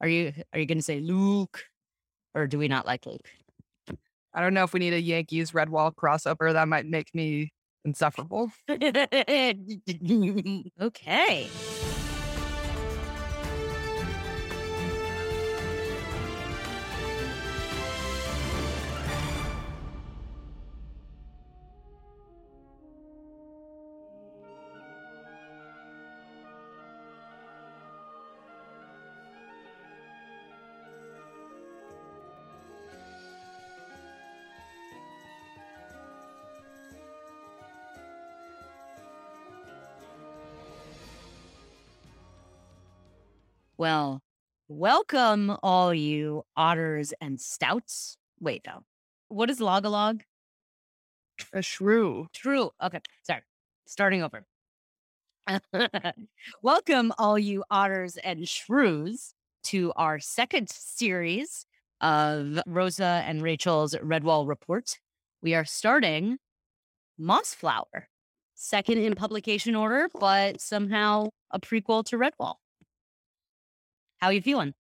Are you are you going to say Luke, or do we not like Luke? I don't know if we need a Yankees Redwall crossover. That might make me insufferable. okay. Well, welcome all you otters and stouts. Wait, no. What is Log-a-Log? A shrew. True. Okay. Sorry. Starting over. welcome all you otters and shrews to our second series of Rosa and Rachel's Redwall Report. We are starting Mossflower, second in publication order, but somehow a prequel to Redwall. How are you feeling?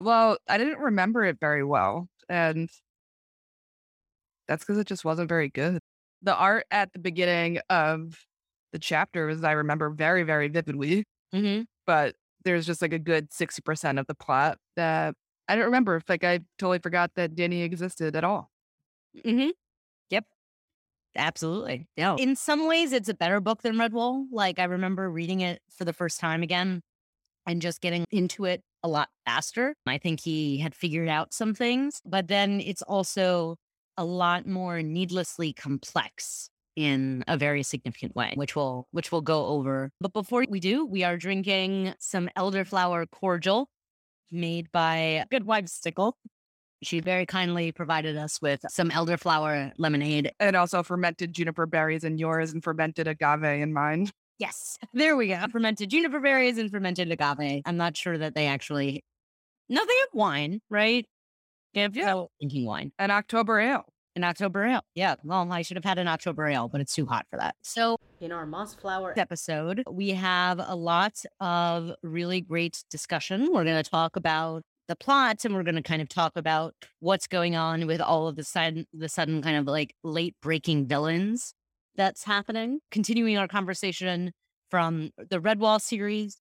Well, I didn't remember it very well. And that's because it just wasn't very good. The art at the beginning of the chapter chapters, I remember very, very vividly. Mm-hmm. But there's just like a good 60% of the plot that I don't remember. If like, I totally forgot that Danny existed at all. Mm-hmm. Yep. Absolutely. Yeah. In some ways, it's a better book than Redwall. Like, I remember reading it for the first time again and just getting into it a lot faster. I think he had figured out some things, but then it's also a lot more needlessly complex in a very significant way, which we'll which we'll go over. But before we do, we are drinking some elderflower cordial made by Good Wife Stickle. She very kindly provided us with some elderflower lemonade. And also fermented juniper berries in yours and fermented agave in mine. Yes, there we go. Fermented juniper berries and fermented agave. I'm not sure that they actually. No, they have wine, right? Yeah, yeah. drinking wine. An October ale. An October ale. Yeah. Well, I should have had an October ale, but it's too hot for that. So, in our Mossflower episode, we have a lot of really great discussion. We're going to talk about the plot and we're going to kind of talk about what's going on with all of the sudden, the sudden kind of like late breaking villains that's happening. Continuing our conversation from the Redwall series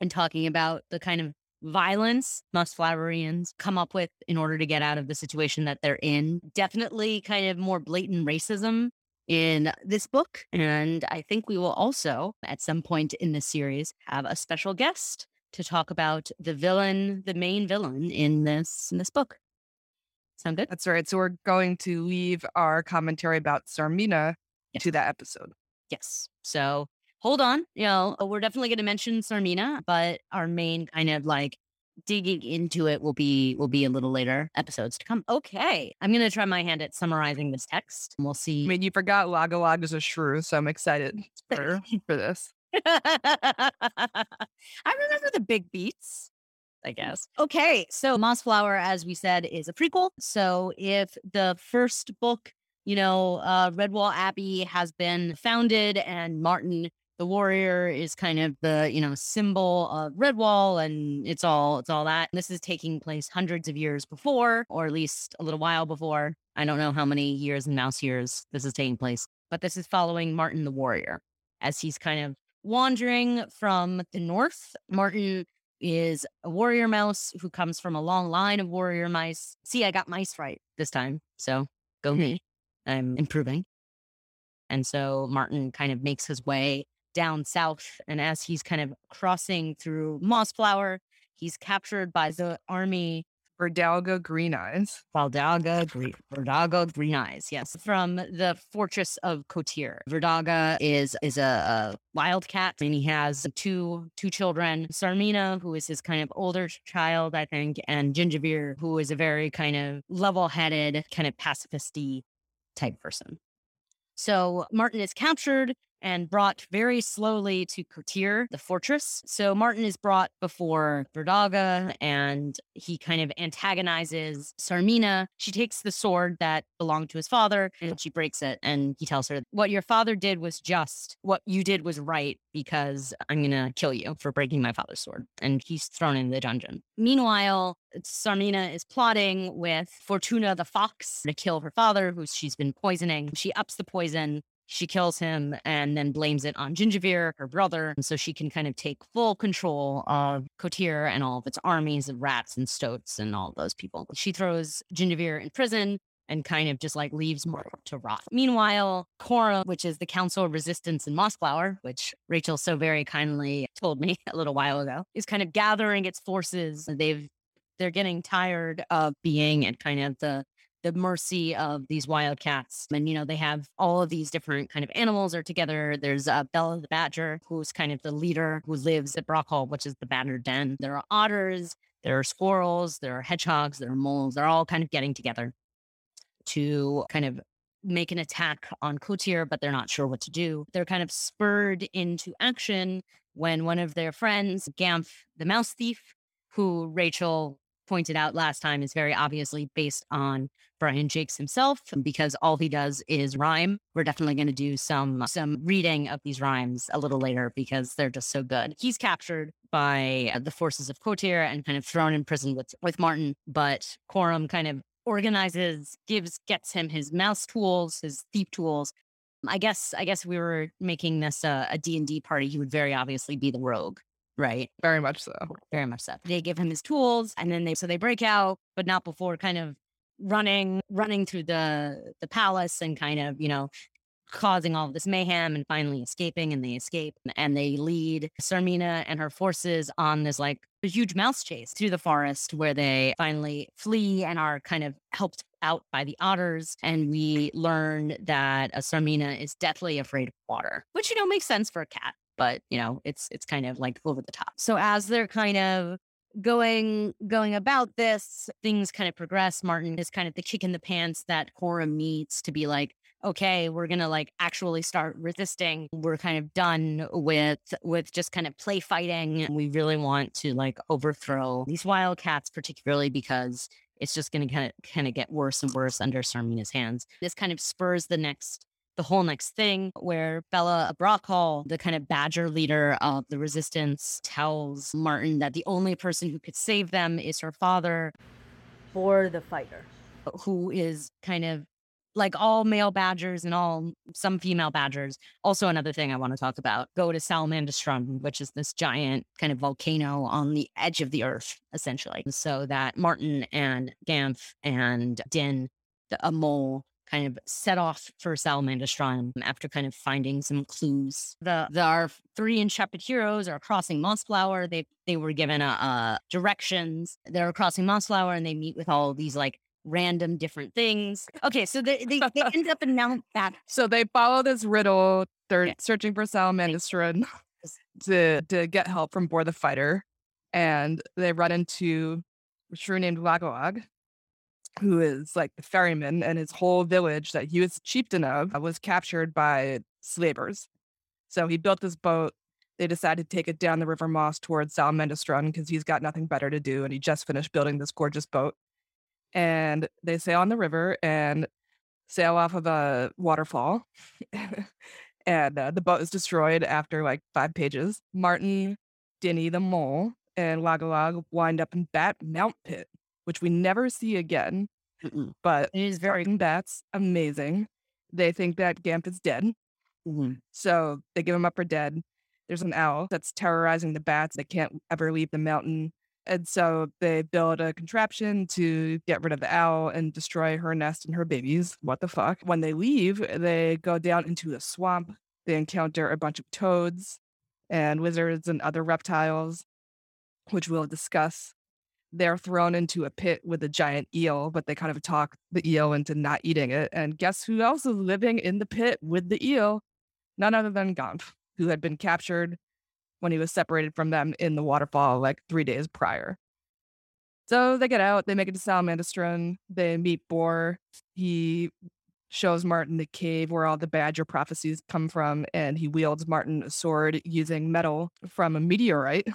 and talking about the kind of violence Mossflowerians come up with in order to get out of the situation that they're in. Definitely kind of more blatant racism in this book. And I think we will also, at some point in this series, have a special guest to talk about the villain, the main villain in this in this book. Sound good? That's right. So we're going to leave our commentary about Tsarmina yes. to that episode. Yes. So hold on. You know, uh, we're definitely going to mention Tsarmina, but our main kind of like digging into it will be will be a little later episodes to come. Okay. I'm gonna try my hand at summarizing this text. We'll see. I mean, you forgot Log-a-Log is a shrew, so I'm excited for, for this. I remember the big beats. I mm. guess. Okay, so Mossflower, as we said, is a prequel. So if the first book you know, uh, Redwall Abbey has been founded, and Martin the warrior is kind of the you know symbol of Redwall, and it's all it's all that. This is taking place hundreds of years before, or at least a little while before. I don't know how many years in mouse years this is taking place, but this is following Martin the warrior as he's kind of wandering from the north. Martin is a warrior mouse who comes from a long line of warrior mice. See, I got mice right this time, so go me. I'm improving. And so Martin kind of makes his way down south. And as he's kind of crossing through Mossflower, he's captured by the army. Verdauga Green Eyes. Verdauga Green, Verdauga Green Eyes, yes, from the fortress of Kotir. Verdauga is is a, a wildcat, and he has two two children. Tsarmina, who is his kind of older child, I think, and Gingivere, who is a very kind of level-headed, kind of pacifisty type person. So Martin is captured and brought very slowly to Kotir, the fortress. So Martin is brought before Verdauga and he kind of antagonizes Tsarmina. She takes the sword that belonged to his father and she breaks it. And he tells her, What your father did was just. What you did was right because I'm going to kill you for breaking my father's sword. And he's thrown in the dungeon. Meanwhile, Tsarmina is plotting with Fortuna the fox to kill her father, who she's been poisoning. She ups the poison. She kills him and then blames it on Gingivere, her brother, so she can kind of take full control of Kotir and all of its armies of rats and stoats and all those people. She throws Gingivere in prison and kind of just like leaves more to rot. Meanwhile, Corim, which is the Council of Resistance in Mossflower, which Rachel so very kindly told me a little while ago, is kind of gathering its forces. They've they're getting tired of being at kind of the the mercy of these wildcats. And, you know, they have all of these different kind of animals are together. There's uh, Bella the Badger, who's kind of the leader who lives at Brockhall, which is the Badger Den. There are otters, there are squirrels, there are hedgehogs, there are moles. They're all kind of getting together to kind of make an attack on Kotir, but they're not sure what to do. They're kind of spurred into action when one of their friends, Gonff the mouse thief, who Rachel pointed out last time is very obviously based on Brian Jacques himself because all he does is rhyme. We're definitely going to do some some reading of these rhymes a little later because they're just so good. He's captured by uh, the forces of Kotir and kind of thrown in prison with with Martin, but Corim kind of organizes, gives, gets him his mouse tools, his thief tools. I guess, I guess we were making this a D and D party. He would very obviously be the rogue, right? Very much so. Very much so. They give him his tools, and then they so they break out, but not before kind of running, running through the the palace and kind of you know causing all of this mayhem and finally escaping and they escape and they lead Tsarmina and her forces on this like a huge mouse chase through the forest where they finally flee and are kind of helped out by the otters and we learn that uh, Tsarmina is deathly afraid of water which you know makes sense for a cat but you know it's it's kind of like over the top so as they're kind of going going about this things kind of progress martin is kind of the kick in the pants that Corim needs to be like okay, we're to like actually start resisting. We're kind of done with with just kind of play fighting. We really want to like overthrow these wildcats particularly because it's just to kind of kind of get worse and worse under Tsarmina's hands. This kind of spurs the next the whole next thing where Bella Brockhall, the kind of badger leader of the resistance, tells Martin that the only person who could save them is her father. Boar the fighter. Who is kind of like all male badgers and all some female badgers. Also, another thing I want to talk about go to Salamandastron, which is this giant kind of volcano on the edge of the earth, essentially. So that Martin and Gonff and Din, a mole, kind of set off for Salamandastron after kind of finding some clues. The, the our three intrepid heroes are crossing Mossflower. They they were given a, a directions. They're crossing Mossflower and they meet with all these like random different things. Okay, so they, they, they end up in Mount Bat. So they follow this riddle. They're yeah. searching for Salamandastron to to get help from Boar the Fighter, and they run into a shrew named Wagalag, who is like the ferryman, and his whole village that he was chieftain of was captured by slavers. So he built this boat. They decided to take it down the River Moss towards Salamandastron because he's got nothing better to do, and he just finished building this gorgeous boat and they sail on the river and sail off of a waterfall. and uh, the boat is destroyed after like five pages. Martin, Dinny the mole, and Wagalag wind up in Bat Mount Pit, which we never see again. Mm-mm. But it is very bats amazing. They think that Gonff is dead. Mm-hmm. So they give him up for dead. There's an owl that's terrorizing the bats. They can't ever leave the mountain. And so they build a contraption to get rid of the owl and destroy her nest and her babies. What the fuck? When they leave, they go down into a swamp. They encounter a bunch of toads and wizards and other reptiles, which we'll discuss. They're thrown into a pit with a giant eel, but they kind of talk the eel into not eating it. And guess who else is living in the pit with the eel? None other than Gonff, who had been captured when he was separated from them in the waterfall like three days prior. So they get out, they make it to Salamandastron, they meet Boar. He shows Martin the cave where all the Badger prophecies come from, and he wields Martin a sword using metal from a meteorite.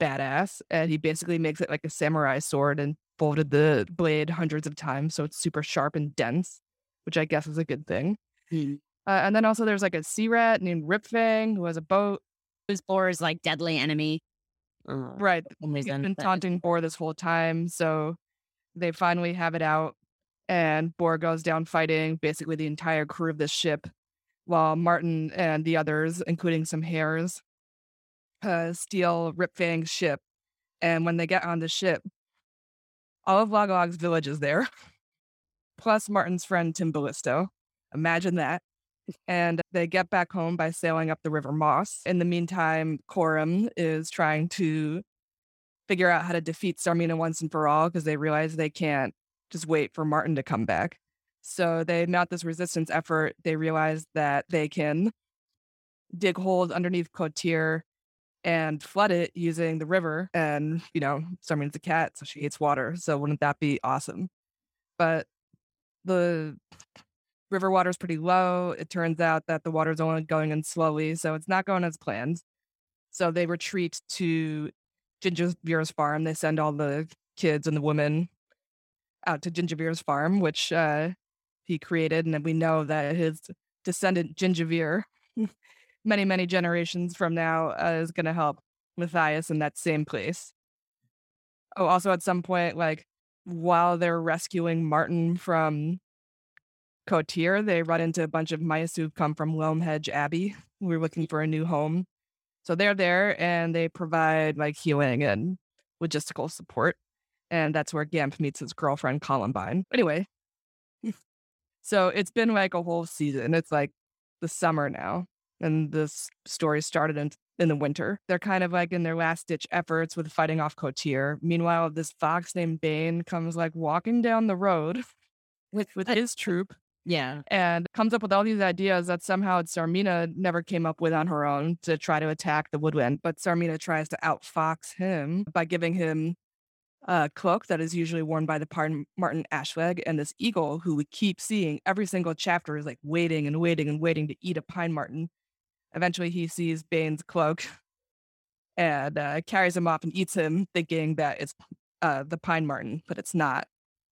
Badass. And he basically makes it like a samurai sword and folded the blade hundreds of times. So it's super sharp and dense, which I guess is a good thing. Hmm. Uh, and then also there's like a sea rat named Ripfang who has a boat. whose Who's Boar's like deadly enemy. Uh, Right. He's been taunting Boar this whole time. So they finally have it out. And Boar goes down fighting basically the entire crew of this ship, while Martin and the others, including some hares, uh, steal Ripfang's ship. And when they get on the ship, all of Logog's village is there, plus Martin's friend Timballisto. Imagine that. And they get back home by sailing up the River Moss. In the meantime, Corim is trying to figure out how to defeat Tsarmina once and for all because they realize they can't just wait for Martin to come back. So they mount this resistance effort. They realize that they can dig holes underneath Kotir and flood it using the river. And, you know, Tsarmina's a cat, so she hates water. So wouldn't that be awesome? But the river water is pretty low. It turns out that the water's only going in slowly, so it's not going as planned. So they retreat to Gingerbeer's farm. They send all the kids and the women out to Gingerbeer's farm, which uh, he created, and then we know that his descendant Gingerbeer, many many generations from now, uh, is going to help Matthias in that same place. Oh, also at some point, like while they're rescuing Martin from Kotir, they run into a bunch of mice who've come from Loamhedge Abbey. We're looking for a new home. So they're there and they provide like healing and logistical support. And that's where Gonff meets his girlfriend Columbine. Anyway, so it's been like a whole season. It's like the summer now. And this story started in, in the winter. They're kind of like in their last ditch efforts with fighting off Kotir. Meanwhile, this fox named Bane comes like walking down the road with, with his troop Yeah. and comes up with all these ideas that somehow Tsarmina never came up with on her own to try to attack the woodwind. But Tsarmina tries to outfox him by giving him a cloak that is usually worn by the Par- Martin Ashleg and this eagle who we keep seeing every single chapter is like waiting and waiting and waiting to eat a pine marten. Eventually, he sees Bane's cloak and uh, carries him off and eats him, thinking that it's uh, the pine marten, but it's not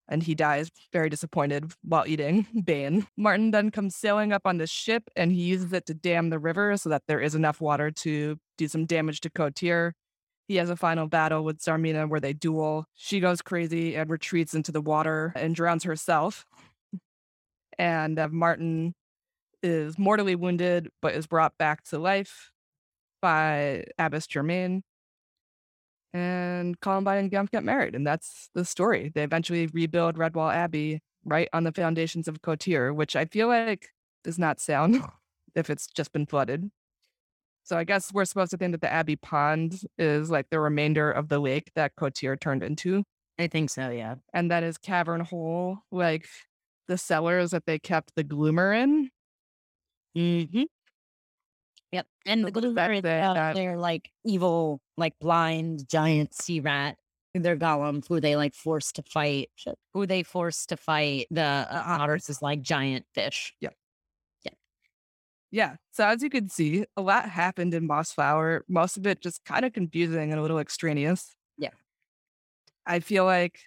and he dies very disappointed while eating Bane. Martin then comes sailing up on the ship and he uses it to dam the river so that there is enough water to do some damage to Kotir. He has a final battle with Tsarmina where they duel. She goes crazy and retreats into the water and drowns herself. And uh, Martin is mortally wounded but is brought back to life by Abbess Germaine and Columbine and Gump get married, and that's the story. They eventually rebuild Redwall Abbey right on the foundations of Kotir, which I feel like does not sound if it's just been flooded. So I guess we're supposed to think that the Abbey Pond is like the remainder of the lake that Kotir turned into, I think so. Yeah. and that is Cavern Hole, like the cellars that they kept the Gloomer in. Mm-hmm. Yep. And the Gloomer back is uh, that- they're like evil, like blind giant sea rat. They're golems who they like forced to fight. Who they forced to fight the uh, otters is like giant fish. Yeah. Yeah. Yeah. So as you can see, a lot happened in Mossflower. Most of it just kind of confusing and a little extraneous. Yeah. I feel like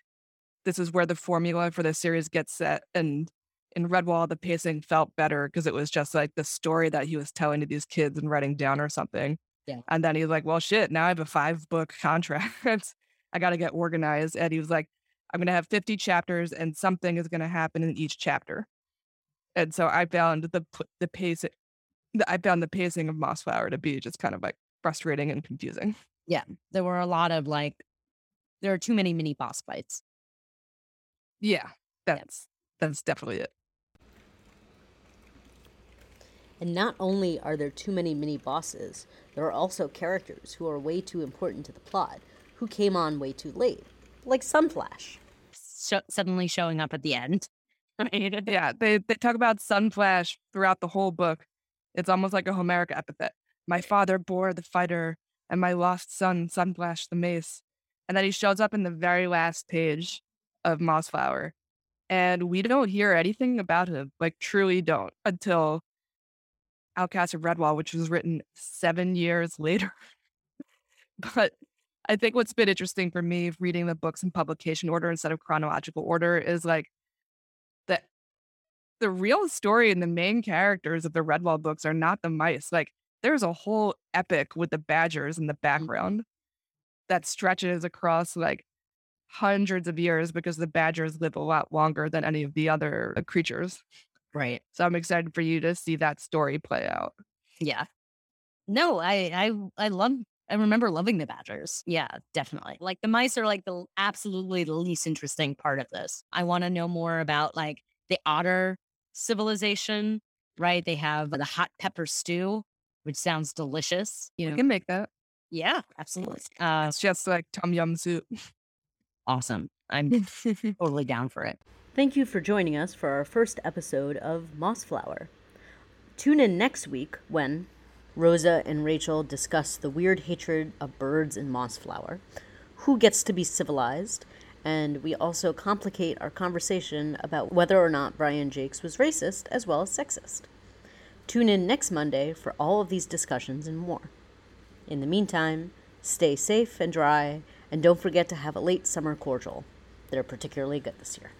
this is where the formula for the series gets set. And in Redwall, the pacing felt better because it was just like the story that he was telling to these kids and writing down or something. Yeah. And then he's like, well, shit, now I have a five book contract. I got to get organized. And he was like, I'm going to have 50 chapters and something is going to happen in each chapter. And so I found the the pace the- I found the pacing of Mossflower to be just kind of like frustrating and confusing. Yeah. There were a lot of like, there are too many mini boss fights. Yeah, that's that's definitely it. And not only are there too many mini bosses, there are also characters who are way too important to the plot, who came on way too late, like Sunflash. Sho suddenly showing up at the end. Right? Yeah, they they talk about Sunflash throughout the whole book. It's almost like a Homeric epithet. My father Boar the fighter, and my lost son Sunflash the mace. And then he shows up in the very last page of Mossflower, And we don't hear anything about him, like truly don't, until Outcast of Redwall, which was written seven years later. but I think what's been interesting for me reading the books in publication order instead of chronological order is like the the real story and the main characters of the Redwall books are not the mice. Like there's a whole epic with the badgers in the mm-hmm. background that stretches across like hundreds of years because the badgers live a lot longer than any of the other uh, creatures. Right. So I'm excited for you to see that story play out. Yeah. No, I I I love I remember loving the badgers. Yeah, definitely. Like the mice are like the absolutely the least interesting part of this. I want to know more about like the otter civilization, right? They have the hot pepper stew, which sounds delicious. You know, I can make that. Yeah, absolutely. Uh, it's just like tom yum soup. Awesome. I'm totally down for it. Thank you for joining us for our first episode of Mossflower. Tune in next week when Rosa and Rachel discuss the weird hatred of birds in Mossflower, who gets to be civilized, and we also complicate our conversation about whether or not Brian Jacques was racist as well as sexist. Tune in next Monday for all of these discussions and more. In the meantime, stay safe and dry, and don't forget to have a late summer cordial. They're particularly good this year.